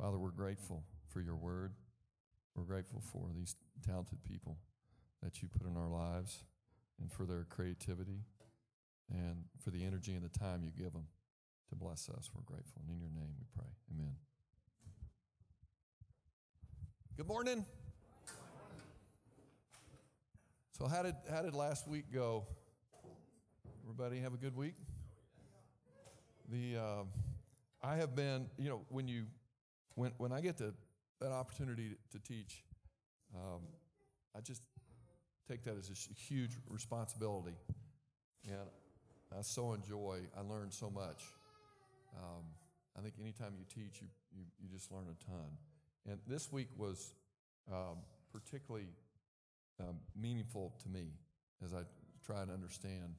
Father, we're grateful for your word. We're grateful for these talented people that you put in our lives and for their creativity and for the energy and the time you give them to bless us. We're grateful. And in your name we pray. Amen. Good morning. So how did how did last week go? Everybody have a good week. The uh, I have been, you know, when you when when I get to that opportunity to, to teach, um, I just take that as a huge responsibility, and I so enjoy. I learn so much. Um, I think anytime you teach, you, you you just learn a ton. And this week was um, particularly um, meaningful to me as I try and understand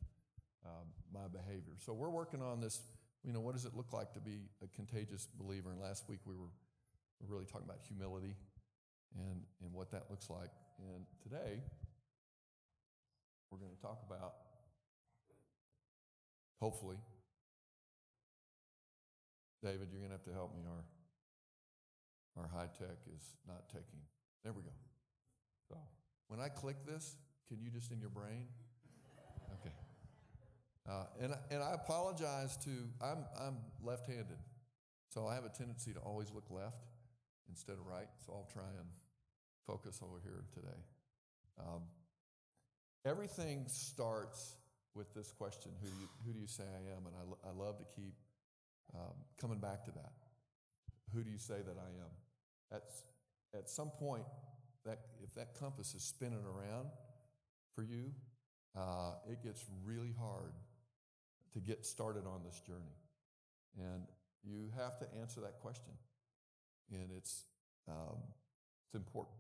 um, my behavior. So we're working on this. You know, what does it look like to be a contagious believer? And last week we were, we were really talking about humility and, and what that looks like. And today we're going to talk about, hopefully, David, you're going to have to help me. Our, our high tech is not taking. There we go. So when I click this, can you just in your brain? Okay. Uh, and, and I apologize to, I'm, I'm left handed. So I have a tendency to always look left instead of right. So I'll try and focus over here today. Um, everything starts with this question who do you, who do you say I am? And I, I love to keep um, coming back to that. Who do you say that I am? At, at some point, that, if that compass is spinning around for you, uh, it gets really hard to get started on this journey. And you have to answer that question. And it's, um, it's important.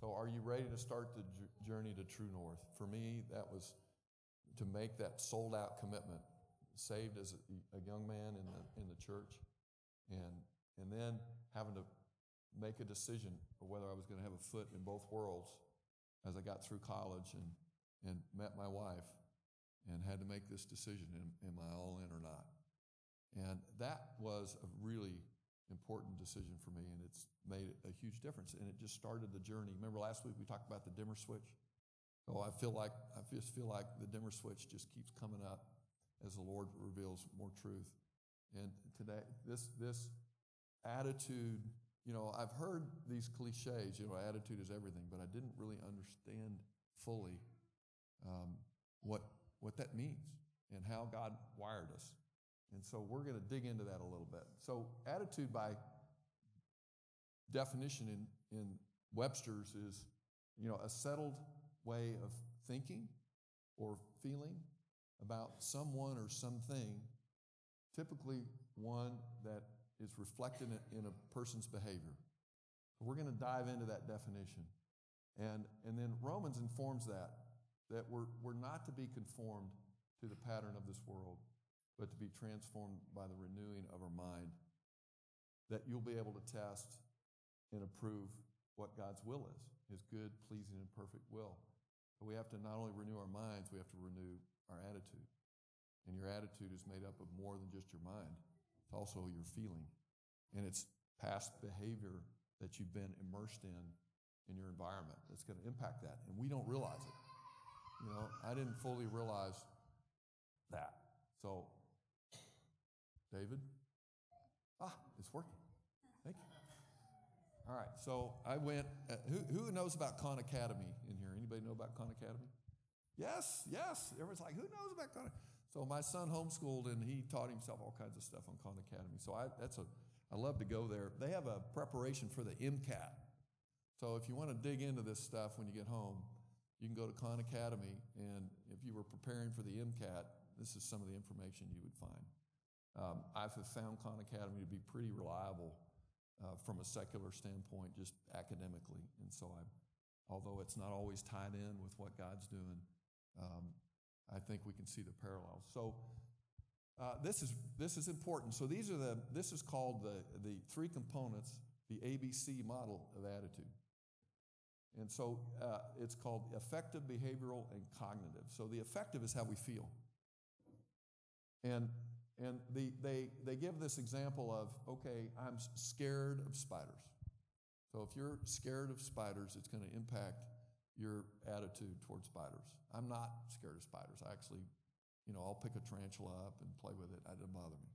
So, are you ready to start the journey to True North? For me, that was to make that sold out commitment, saved as a, a young man in the, in the church, and, and then having to make a decision of whether I was going to have a foot in both worlds as I got through college and, and met my wife and had to make this decision am, am I all in or not? And that was a really important decision for me, and it's made a huge difference. And it just started the journey. Remember last week we talked about the dimmer switch? Oh, I feel like I just feel like the dimmer switch just keeps coming up as the Lord reveals more truth. And today, this this attitude, you know, I've heard these cliches, you know, attitude is everything, but I didn't really understand fully um, what what that means and how God wired us. And so we're going to dig into that a little bit. So, attitude by definition in, in Webster's is, you know, a settled way of thinking or feeling about someone or something, typically one that is reflected in a person's behavior. We're going to dive into that definition. And, and then Romans informs that, that we're, we're not to be conformed to the pattern of this world, but to be transformed by the renewing of our mind, that you'll be able to test and approve what God's will is, his good, pleasing, and perfect will. But we have to not only renew our minds, we have to renew our attitude. And your attitude is made up of more than just your mind, it's also your feeling. And it's past behavior that you've been immersed in in your environment that's going to impact that. And we don't realize it. You know, I didn't fully realize that. So, David, ah, it's working. Thank you. All right, so I went. Uh, who, who knows about Khan Academy in here? Anybody know about Khan Academy? Yes, yes. Everyone's like, who knows about Khan? So my son homeschooled and he taught himself all kinds of stuff on Khan Academy. So I, that's a, I love to go there. They have a preparation for the MCAT. So if you want to dig into this stuff when you get home, you can go to Khan Academy, and if you were preparing for the MCAT, this is some of the information you would find. Um, I've found Khan Academy to be pretty reliable uh, from a secular standpoint, just academically. And so I, although it's not always tied in with what God's doing, um, I think we can see the parallels. So uh, this is this is important. So these are the this is called the the three components, the ABC model of attitude. And so uh, it's called affective, behavioral, and cognitive. So the affective is how we feel. And And the, they, they give this example of okay, I'm scared of spiders. So if you're scared of spiders, it's going to impact your attitude towards spiders. I'm not scared of spiders. I actually, you know, I'll pick a tarantula up and play with it. It doesn't bother me.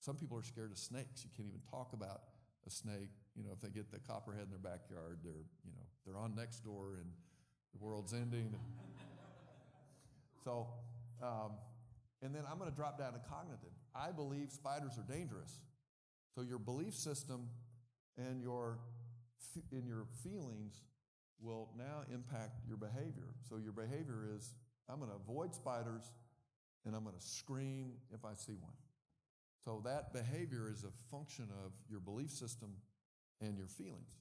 Some people are scared of snakes. You can't even talk about a snake. You know, if they get the copperhead in their backyard, they're, you know, they're on next door and the world's ending. so, um, and then I'm going to drop down to cognitive. I believe spiders are dangerous. So your belief system and your in your feelings will now impact your behavior. So your behavior is I'm going to avoid spiders and I'm going to scream if I see one. So that behavior is a function of your belief system and your feelings.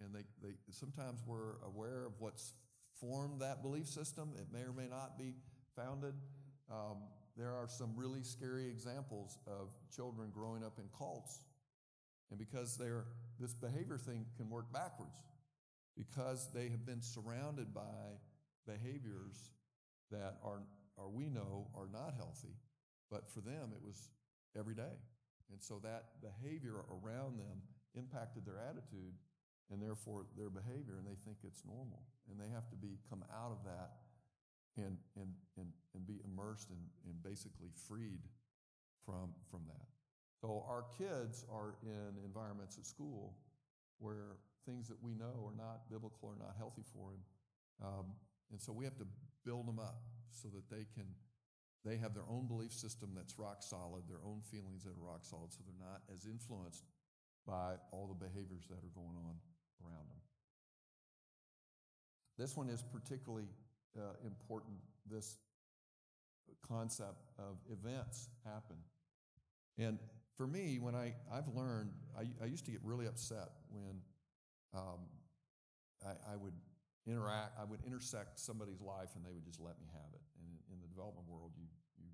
And they, they sometimes we're aware of what's formed that belief system. It may or may not be founded. Um, there are some really scary examples of children growing up in cults. And because they're, this behavior thing can work backwards, because they have been surrounded by behaviors that are, are we know are not healthy, but for them it was every day. And so that behavior around them impacted their attitude and therefore their behavior, and they think it's normal. And they have to be come out of that and, and, and, and be immersed and, and basically freed from, from that. So our kids are in environments at school where things that we know are not biblical or not healthy for them. Um, and so we have to build them up so that they can they have their own belief system that's rock solid, their own feelings that are rock solid, so they're not as influenced by all the behaviors that are going on around them. This one is particularly uh, important this concept of events happen. And for me, when I, I've learned, I, I used to get really upset when um, I, I, would interact, I would intersect somebody's life and they would just let me have it. And in, in the development world, you, you,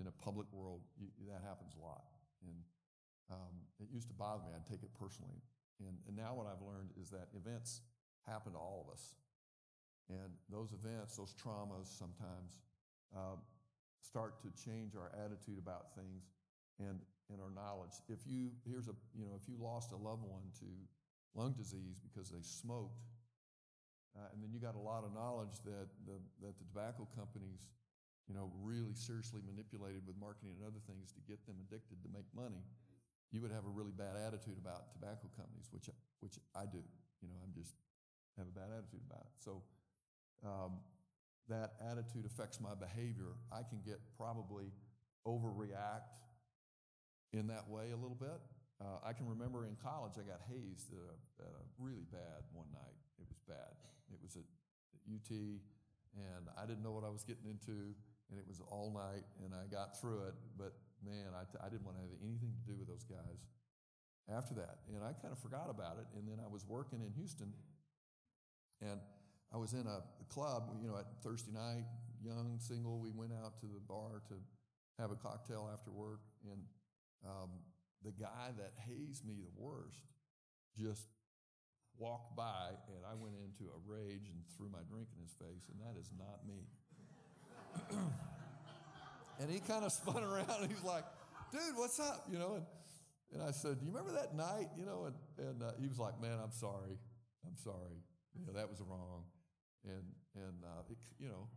in a public world, you, that happens a lot. And um, it used to bother me. I'd take it personally. And, and now what I've learned is that events happen to all of us. And those events, those traumas sometimes uh, start to change our attitude about things and, and our knowledge. If you, here's a, you know, if you lost a loved one to lung disease because they smoked, uh, and then you got a lot of knowledge that the, that the tobacco companies, you know, really seriously manipulated with marketing and other things to get them addicted to make money, you would have a really bad attitude about tobacco companies, which, which I do. You know, I'm just have a bad attitude about it. So um, that attitude affects my behavior. I can get probably overreact in that way a little bit. Uh, I can remember in college I got hazed a really bad one night. It was bad. It was at, at UT, and I didn't know what I was getting into, and it was all night, and I got through it. But man, I t- I didn't want to have anything to do with those guys after that, and I kind of forgot about it. And then I was working in Houston, and I was in a club, you know, at Thursday night, young, single. We went out to the bar to have a cocktail after work, and um, the guy that hazed me the worst just walked by, and I went into a rage and threw my drink in his face, and that is not me. and he kind of spun around, and he's like, "Dude, what's up?" You know, and and I said, "Do you remember that night?" You know, and and uh, he was like, "Man, I'm sorry, I'm sorry. You know, that was wrong." And and uh, it, you know,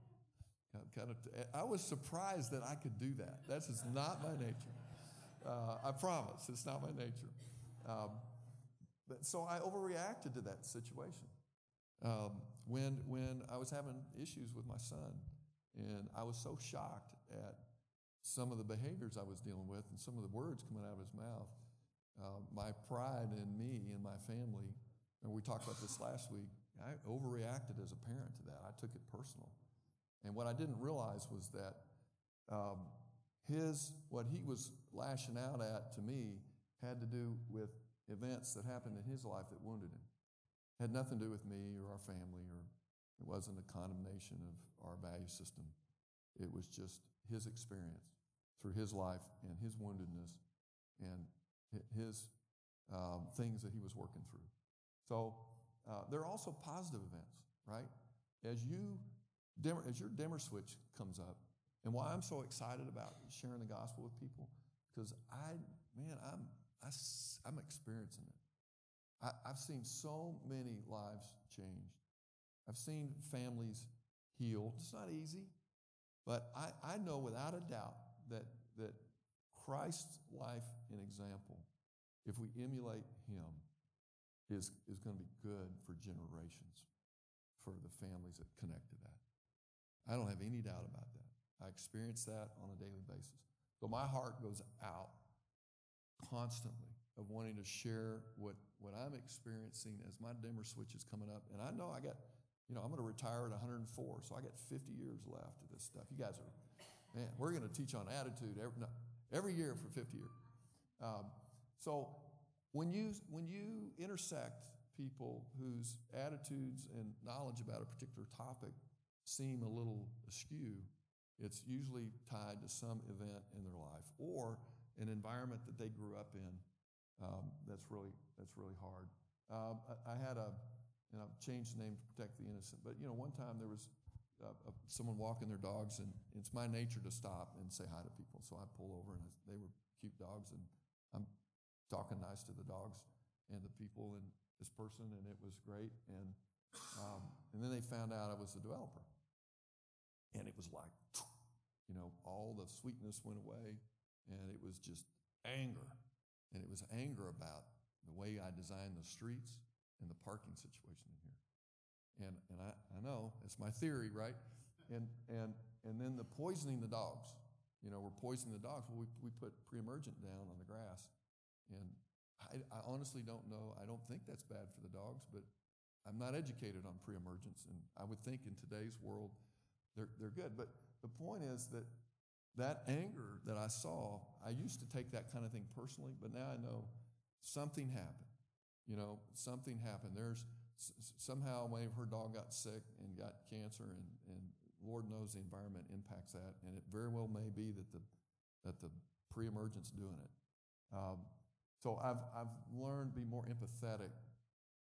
kind of. I was surprised that I could do that. That's just not my nature. Uh, I promise, it's not my nature. Um, but so I overreacted to that situation. Um, when when I was having issues with my son, and I was so shocked at some of the behaviors I was dealing with and some of the words coming out of his mouth. Uh, my pride in me and my family, and we talked about this last week, I overreacted as a parent to that. I took it personal. And what I didn't realize was that um, his, what he was lashing out at to me had to do with events that happened in his life that wounded him. It had nothing to do with me or our family, or it wasn't a condemnation of our value system. It was just his experience through his life and his woundedness and his um, things that he was working through. So uh, there are also positive events, right? As you dimmer, as your dimmer switch comes up And why I'm so excited about sharing the gospel with people, because I, man, I'm, I, am experiencing it. I, I've seen so many lives changed. I've seen families healed. It's not easy, but I, I know without a doubt that, that Christ's life and example, if we emulate him, is, is going to be good for generations, for the families that connect to that. I don't have any doubt about that. I experience that on a daily basis. So my heart goes out constantly of wanting to share what, what I'm experiencing as my dimmer switch is coming up. And I know I got, you know, I'm going to retire at 104, so I got 50 years left of this stuff. You guys are, man, we're going to teach on attitude every, every year for 50 years. Um, so when you, when you intersect people whose attitudes and knowledge about a particular topic seem a little askew, it's usually tied to some event in their life or an environment that they grew up in um, that's really that's really hard. Um, I, I, had a, and I've changed the name to protect the innocent, but you know, one time there was uh, someone walking their dogs, and it's my nature to stop and say hi to people. So I pull over, and I, they were cute dogs, and I'm talking nice to the dogs and the people and this person, and it was great. And um, and then they found out I was a developer, and it was like, you know, all the sweetness went away, and it was just anger, and it was anger about the way I designed the streets and the parking situation in here. And, and I, I know it's my theory, right? And, and, and then the poisoning the dogs. You know, we're poisoning the dogs. Well, we, we put pre emergent down on the grass. And I, I honestly don't know. I don't think that's bad for the dogs, but I'm not educated on pre emergence. And I would think in today's world, they're, they're good. But the point is that that anger that I saw, I used to take that kind of thing personally, but now I know something happened. You know, something happened. There's somehow maybe her dog got sick and got cancer, and, and Lord knows the environment impacts that, and it very well may be that the that the pre-emergence doing it. Um, so I've I've learned to be more empathetic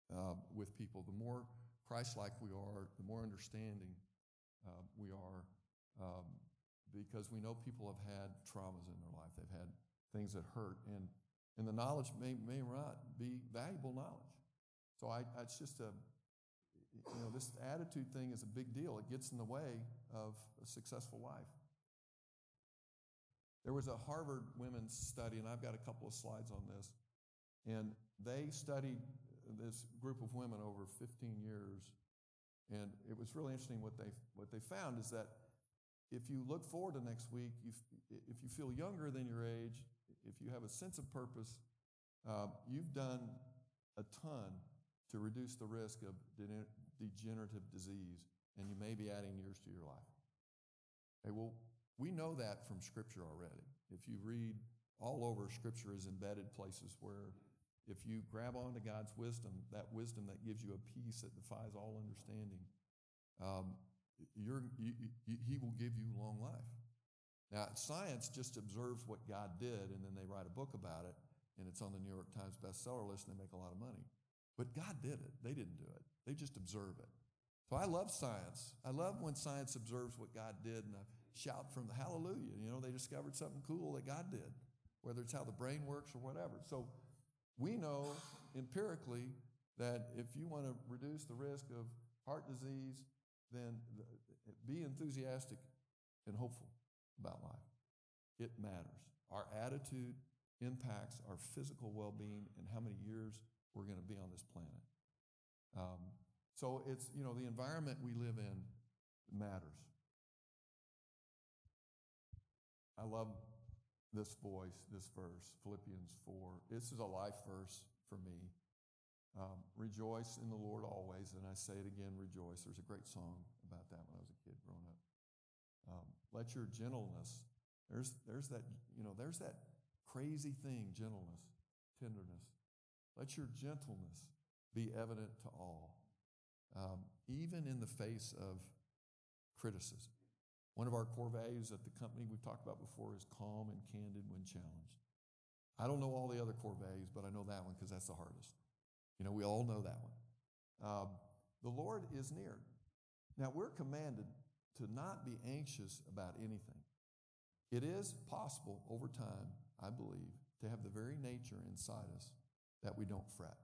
uh, with people. The more Christ-like we are, the more understanding uh, we are, um, because we know people have had traumas in their life. They've had things that hurt, and and the knowledge may may not be valuable knowledge. So I, it's just a, you know, this attitude thing is a big deal. It gets in the way of a successful life. There was a Harvard women's study, and I've got a couple of slides on this. And they studied this group of women over 15 years. And it was really interesting what they, what they found is that if you look forward to next week, you, if you feel younger than your age, if you have a sense of purpose, uh, you've done a ton to reduce the risk of degenerative disease, and you may be adding years to your life. Okay, well, we know that from Scripture already. If you read all over, Scripture is embedded places where if you grab onto God's wisdom, that wisdom that gives you a peace that defies all understanding, um, you, you, He will give you long life. Now, science just observes what God did, and then they write a book about it, and it's on the New York Times bestseller list, and they make a lot of money. But God did it. They didn't do it. They just observe it. So I love science. I love when science observes what God did and I shout from the hallelujah. You know, they discovered something cool that God did, whether it's how the brain works or whatever. So we know empirically that if you want to reduce the risk of heart disease, then be enthusiastic and hopeful about life. It matters. Our attitude impacts our physical well being and how many years we're going to be on this planet. Um, so it's, you know, the environment we live in matters. I love this voice, this verse, Philippians 4. This is a life verse for me. Um, rejoice in the Lord always. And I say it again, rejoice. There's a great song about that when I was a kid growing up. Um, let your gentleness, there's, there's that, you know, there's that crazy thing, gentleness, tenderness. Let your gentleness be evident to all, um, even in the face of criticism. One of our core values at the company we've talked about before is calm and candid when challenged. I don't know all the other core values, but I know that one because that's the hardest. You know, we all know that one. Um, the Lord is near. Now, we're commanded to not be anxious about anything. It is possible over time, I believe, to have the very nature inside us that we don't fret.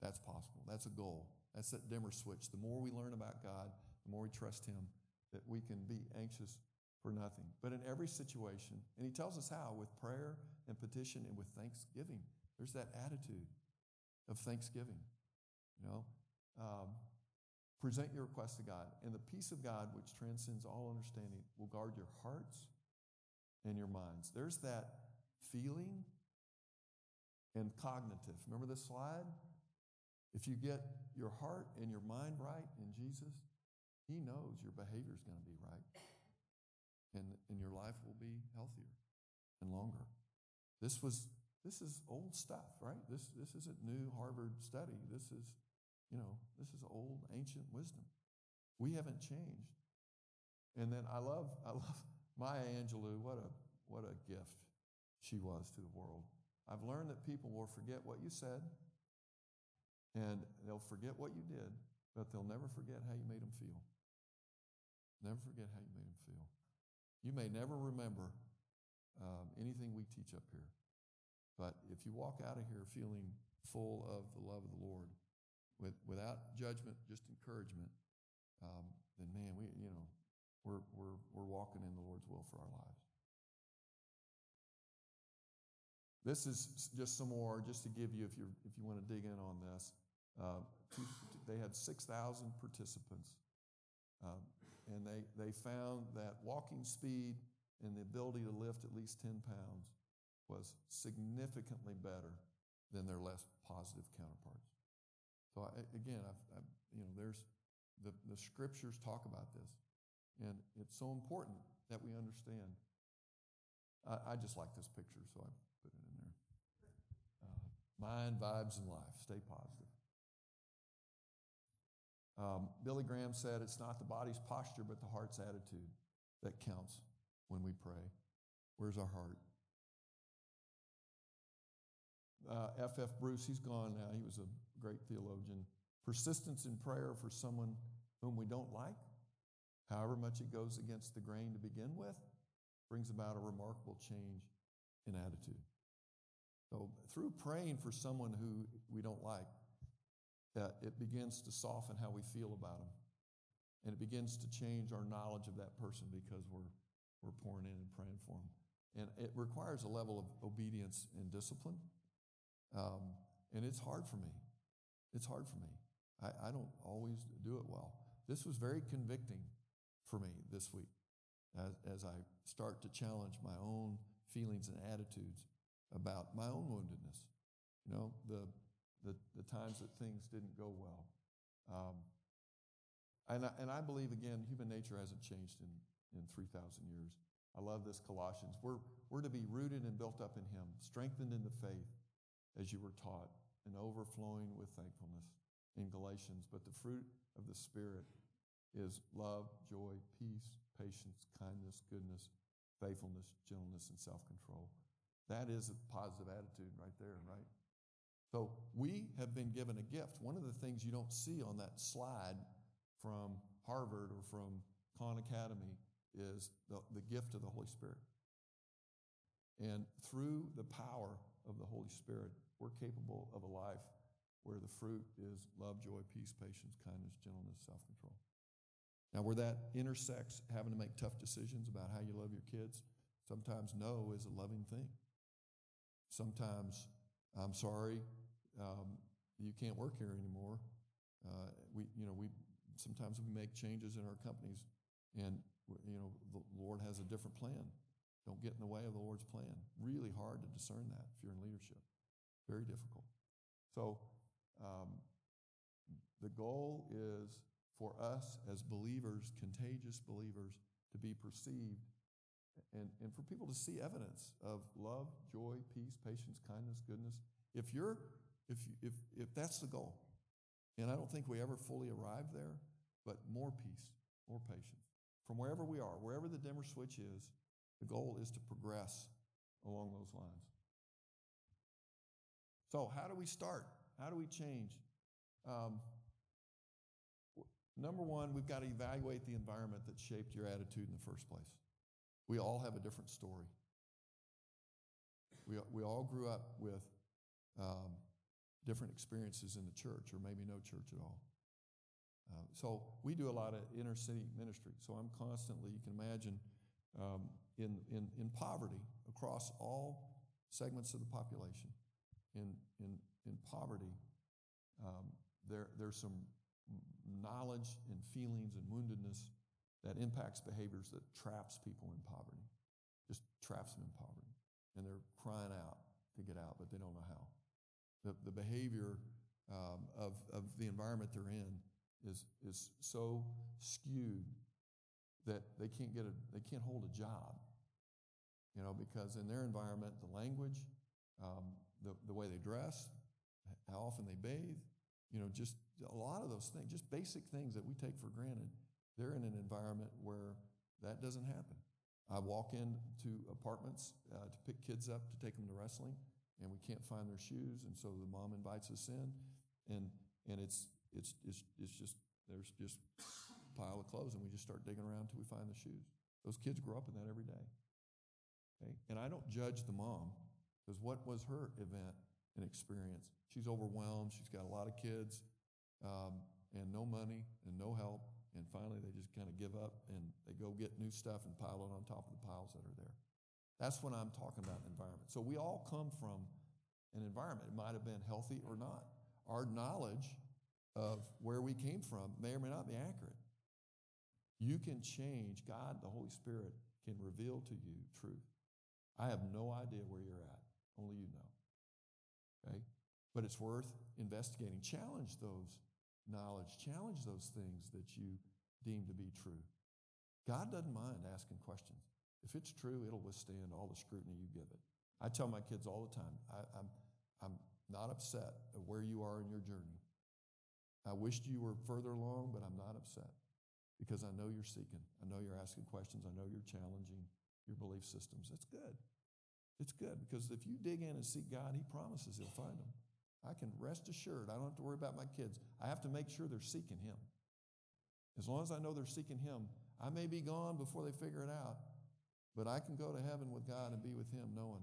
That's possible. That's a goal. That's that dimmer switch. The more we learn about God, the more we trust Him, that we can be anxious for nothing. But in every situation, and He tells us how with prayer and petition and with thanksgiving. There's that attitude of thanksgiving. You know, um, present your request to God, and the peace of God, which transcends all understanding, will guard your hearts and your minds. There's that feeling and cognitive. Remember this slide? If you get your heart and your mind right in Jesus, He knows your behavior is going to be right. And, and your life will be healthier and longer. This was this is old stuff, right? This this isn't new Harvard study. This is, you know, this is old ancient wisdom. We haven't changed. And then I love I love Maya Angelou. What a what a gift she was to the world. I've learned that people will forget what you said and they'll forget what you did, but they'll never forget how you made them feel. Never forget how you made them feel. You may never remember um, anything we teach up here, but if you walk out of here feeling full of the love of the Lord, with, without judgment, just encouragement, um, then man, we you know we're we're we're walking in the Lord's will for our lives. This is just some more, just to give you, if you if you want to dig in on this. Uh, they had six thousand participants, um, and they they found that walking speed and the ability to lift at least ten pounds was significantly better than their less positive counterparts. So I, again, I've, I've, you know, there's the, the scriptures talk about this, and it's so important that we understand. I, I just like this picture, so I put it in there. Uh, mind, vibes, and life. Stay positive. Um, Billy Graham said, It's not the body's posture, but the heart's attitude that counts when we pray. Where's our heart? F.F. Uh, F. Bruce, he's gone now. He was a great theologian. Persistence in prayer for someone whom we don't like, however much it goes against the grain to begin with, brings about a remarkable change in attitude. So, through praying for someone who we don't like, it begins to soften how we feel about them. And it begins to change our knowledge of that person because we're, we're pouring in and praying for them. And it requires a level of obedience and discipline. Um, and it's hard for me. It's hard for me. I, I don't always do it well. This was very convicting for me this week as, as I start to challenge my own feelings and attitudes about my own woundedness. You know, the, the, the times that things didn't go well. Um, and, I, and I believe, again, human nature hasn't changed in, in 3,000 years. I love this Colossians. We're, we're to be rooted and built up in Him, strengthened in the faith as you were taught, and overflowing with thankfulness in Galatians. But the fruit of the Spirit is love, joy, peace, patience, kindness, goodness, faithfulness, gentleness, and self control. That is a positive attitude right there, right? So we have been given a gift. One of the things you don't see on that slide from Harvard or from Khan Academy is the, the gift of the Holy Spirit. And through the power of the Holy Spirit, we're capable of a life where the fruit is love, joy, peace, patience, kindness, gentleness, self control. Now, where that intersects having to make tough decisions about how you love your kids, sometimes no is a loving thing. Sometimes, I'm sorry, um, you can't work here anymore. Uh, we, you know, we sometimes we make changes in our companies, and you know, the Lord has a different plan. Don't get in the way of the Lord's plan. Really hard to discern that if you're in leadership. Very difficult. So, um, the goal is for us as believers, contagious believers, to be perceived and, and for people to see evidence of love, joy, peace, patience, kindness, goodness. If you're if, if, if that's the goal, and I don't think we ever fully arrive there, but more peace, more patience. From wherever we are, wherever the dimmer switch is, the goal is to progress along those lines. So, how do we start? How do we change? Um, number one, we've got to evaluate the environment that shaped your attitude in the first place. We all have a different story. We, we all grew up with um, different experiences in the church, or maybe no church at all. Uh, so we do a lot of inner city ministry. So I'm constantly, you can imagine, um, in, in, in poverty across all segments of the population. In, in, in poverty, um, there, there's some knowledge and feelings and woundedness that impacts behaviors that traps people in poverty, just traps them in poverty. And they're crying out to get out, but they don't know how. The, the behavior um, of, of the environment they're in is, is so skewed that they can't get a, they can't hold a job, you know, because in their environment, the language, um, the, the way they dress, how often they bathe, you know, just a lot of those things, just basic things that we take for granted, they're in an environment where that doesn't happen. I walk into apartments uh, to pick kids up to take them to wrestling, and we can't find their shoes, and so the mom invites us in, and and it's it's it's, it's just there's just a pile of clothes, and we just start digging around until we find the shoes. Those kids grow up in that every day. Okay, and I don't judge the mom because what was her event and experience? She's overwhelmed. She's got a lot of kids, um, and no money and no help, and finally, they just kind of give up and they go get new stuff and pile it on top of the piles that are there. That's when I'm talking about environment. So we all come from an environment. It might have been healthy or not. Our knowledge of where we came from may or may not be accurate. You can change. God, the Holy Spirit, can reveal to you truth. I have no idea where you're at. Only you know. Okay? But it's worth investigating. Challenge those knowledge. Challenge those things that you deem to be true. God doesn't mind asking questions. It's true, it'll withstand all the scrutiny you give it. I tell my kids all the time I, am I'm, I'm not upset at where you are in your journey. I wished you were further along, but I'm not upset because I know you're seeking. I know you're asking questions. I know you're challenging your belief systems. It's good. It's good because if you dig in and seek God, He promises He'll find them. I can rest assured. I don't have to worry about my kids. I have to make sure they're seeking Him. As long as I know they're seeking Him, I may be gone before they figure it out, but I can go to heaven with God and be with Him knowing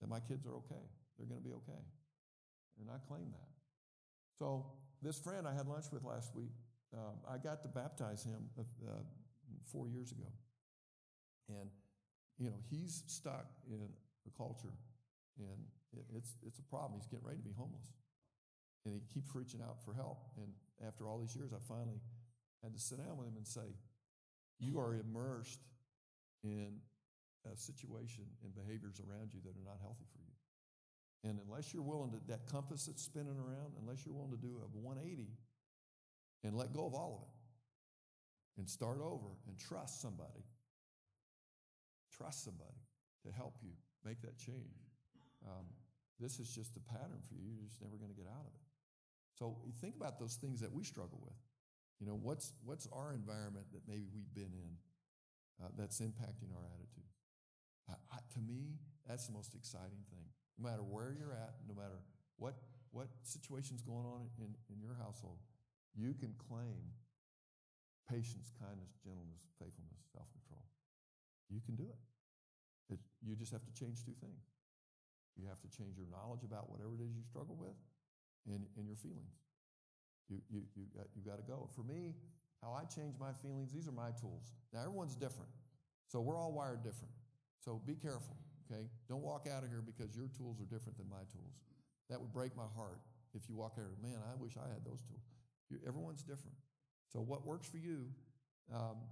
that my kids are okay. They're going to be okay. And I claim that. So, this friend I had lunch with last week, um, I got to baptize him uh, four years ago. And, you know, he's stuck in a culture and it's, it's a problem. He's getting ready to be homeless. And he keeps reaching out for help. And after all these years, I finally had to sit down with him and say, You are immersed in a situation and behaviors around you that are not healthy for you. And unless you're willing to, that compass that's spinning around, unless you're willing to do a 180 and let go of all of it and start over and trust somebody, trust somebody to help you make that change. Um, this is just a pattern for you. You're just never going to get out of it. So think about those things that we struggle with. You know, what's, what's our environment that maybe we've been in uh, that's impacting our attitude? I, I, to me, that's the most exciting thing. No matter where you're at, no matter what, what situation's going on in, in your household, you can claim patience, kindness, gentleness, faithfulness, self control. You can do it. it. You just have to change two things you have to change your knowledge about whatever it is you struggle with and, and your feelings. You, you, you, got, you got to go. For me, how I change my feelings, these are my tools. Now, everyone's different. So we're all wired different. So be careful, okay? Don't walk out of here because your tools are different than my tools. That would break my heart if you walk out, of here. man, I wish I had those tools. You, everyone's different. So what works for you, um,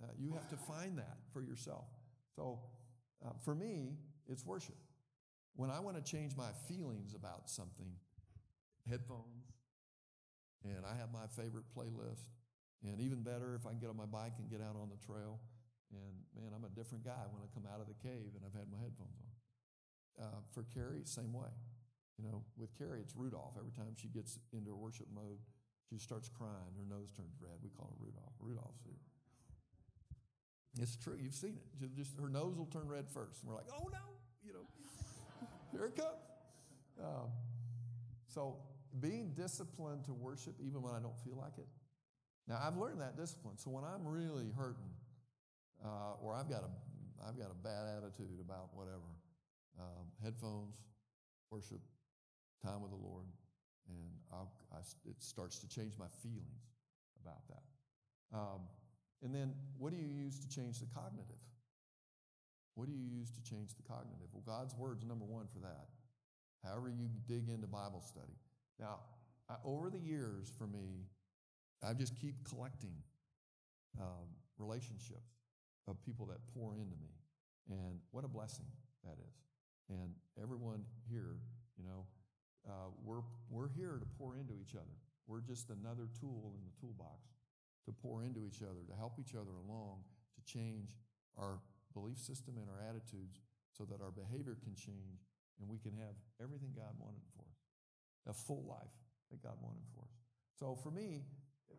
uh, you have to find that for yourself. So uh, for me, it's worship. When I want to change my feelings about something, headphones, and I have my favorite playlist, and even better if I can get on my bike and get out on the trail. And man, I'm a different guy when I come out of the cave and I've had my headphones on. Uh, for Carrie, same way. You know, with Carrie, it's Rudolph. Every time she gets into worship mode, she starts crying. Her nose turns red. We call her Rudolph. Rudolph's here. It's true. You've seen it. Just her nose will turn red first, and we're like, "Oh no!" You know. Here it comes. Um, so, being disciplined to worship even when I don't feel like it. Now, I've learned that discipline. So, when I'm really hurting uh, or I've got a I've got a bad attitude about whatever. Um, headphones, worship, time with the Lord, and I, it starts to change my feelings about that. Um, and then, what do you use to change the cognitive? What do you use to change the cognitive? Well, God's word's number one for that. However, you dig into Bible study. Now, I, over the years, for me, I just keep collecting um, relationships of people that pour into me, and what a blessing that is. And everyone here, you know, uh, we're we're here to pour into each other. We're just another tool in the toolbox to pour into each other, to help each other along, to change our belief system and our attitudes so that our behavior can change and we can have everything God wanted for us a full life that God wanted for us. So for me,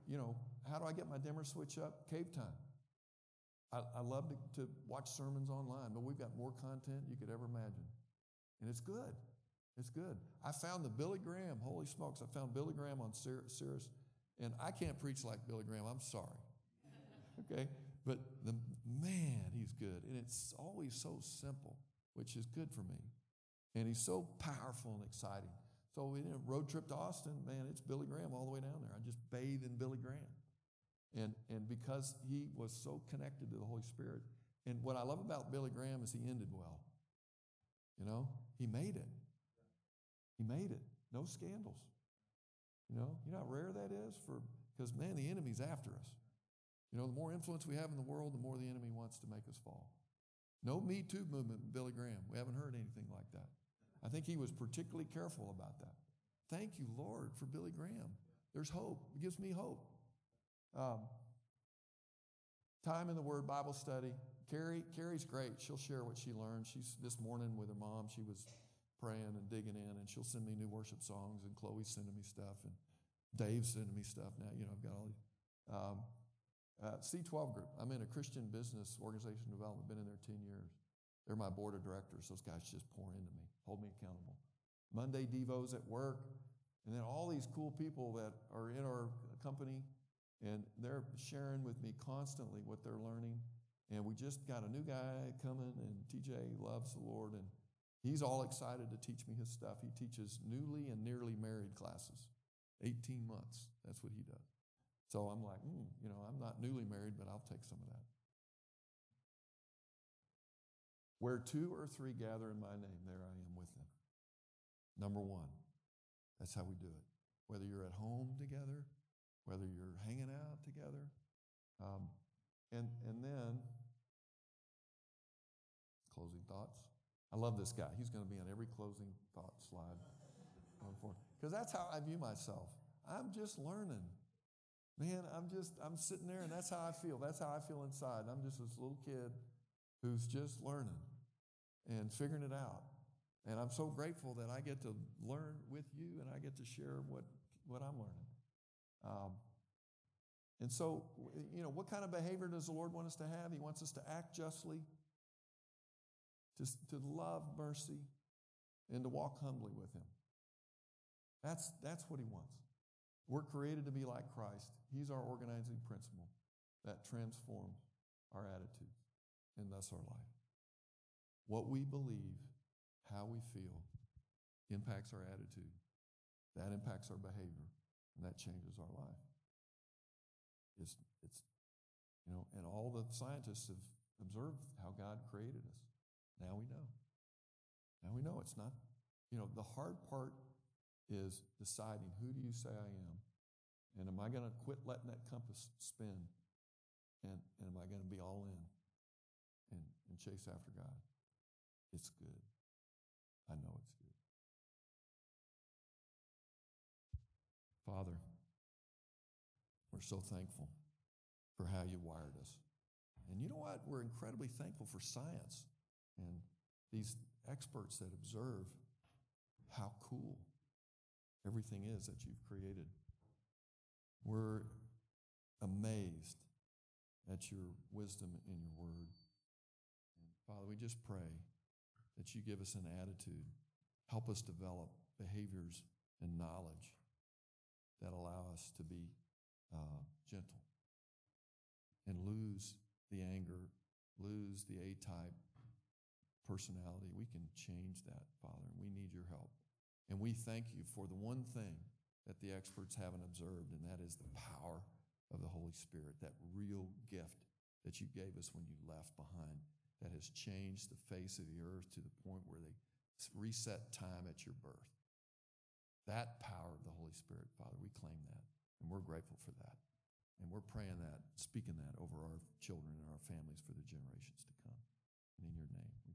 you know, how do I get my dimmer switch up? Cave time. I, I love to, to watch sermons online, but we've got more content you could ever imagine. And it's good. It's good. I found the Billy Graham, holy smokes, I found Billy Graham on Sirius and I can't preach like Billy Graham, I'm sorry. Okay? But the man, he's good. And it's always so simple, which is good for me. And he's so powerful and exciting. So we did a road trip to Austin, man, it's Billy Graham all the way down there. I just bathe in Billy Graham. And, and because he was so connected to the Holy Spirit, and what I love about Billy Graham is he ended well. You know, he made it. He made it. No scandals. You know, you know how rare that is for because man, the enemy's after us. You know, the more influence we have in the world, the more the enemy wants to make us fall. No Me Too movement, Billy Graham. We haven't heard anything like that. I think he was particularly careful about that. Thank you, Lord, for Billy Graham. There's hope. It gives me hope. Um, time in the Word Bible study. Carrie, Carrie's great. She'll share what she learned. She's this morning with her mom. She was praying and digging in, and she'll send me new worship songs, and Chloe's sending me stuff, and Dave's sending me stuff now. You know, I've got all these. Um, uh, C12 group. I'm in a Christian business organization development, been in there 10 years. They're my board of directors. Those guys just pour into me, hold me accountable. Monday Devos at work, and then all these cool people that are in our company, and they're sharing with me constantly what they're learning. And we just got a new guy coming, and TJ loves the Lord, and He's all excited to teach me his stuff. He teaches newly and nearly married classes, 18 months. That's what he does. So I'm like, mm, you know, I'm not newly married, but I'll take some of that. Where two or three gather in my name, there I am with them. Number one, that's how we do it. Whether you're at home together, whether you're hanging out together, um, and and then closing thoughts. I love this guy. He's going to be on every closing thought slide. Because that's how I view myself. I'm just learning. Man, I'm just, I'm sitting there and that's how I feel. That's how I feel inside. I'm just this little kid who's just learning and figuring it out. And I'm so grateful that I get to learn with you and I get to share what, what I'm learning. Um, and so, you know, what kind of behavior does the Lord want us to have? He wants us to act justly, to, to love mercy, and to walk humbly with Him. That's, that's what He wants. We're created to be like Christ. He's our organizing principle that transforms our attitudes and thus our life. What we believe, how we feel, impacts our attitude. That impacts our behavior, and that changes our life. It's, it's, you know, and all the scientists have observed how God created us. Now we know. Now we know it's not, you know, the hard part is deciding who do you say I am? And am I going to quit letting that compass spin? And, and am I going to be all in and, and chase after God? It's good. I know it's good. Father, we're so thankful for how you wired us. And you know what? We're incredibly thankful for science and these experts that observe how cool everything is that you've created. We're amazed at your wisdom in your word. And Father, we just pray that you give us an attitude, help us develop behaviors and knowledge that allow us to be uh, gentle and lose the anger lose the A type personality. We can change that, Father, and we need your help. And we thank you for the one thing that the experts haven't observed, and that is the power of the Holy Spirit, that real gift that you gave us when you left behind, that has changed the face of the earth to the point where they reset time at your birth. That power of the Holy Spirit, Father, we claim that, and we're grateful for that. And we're praying that, speaking that over our children and our families for the generations to come. And in your name.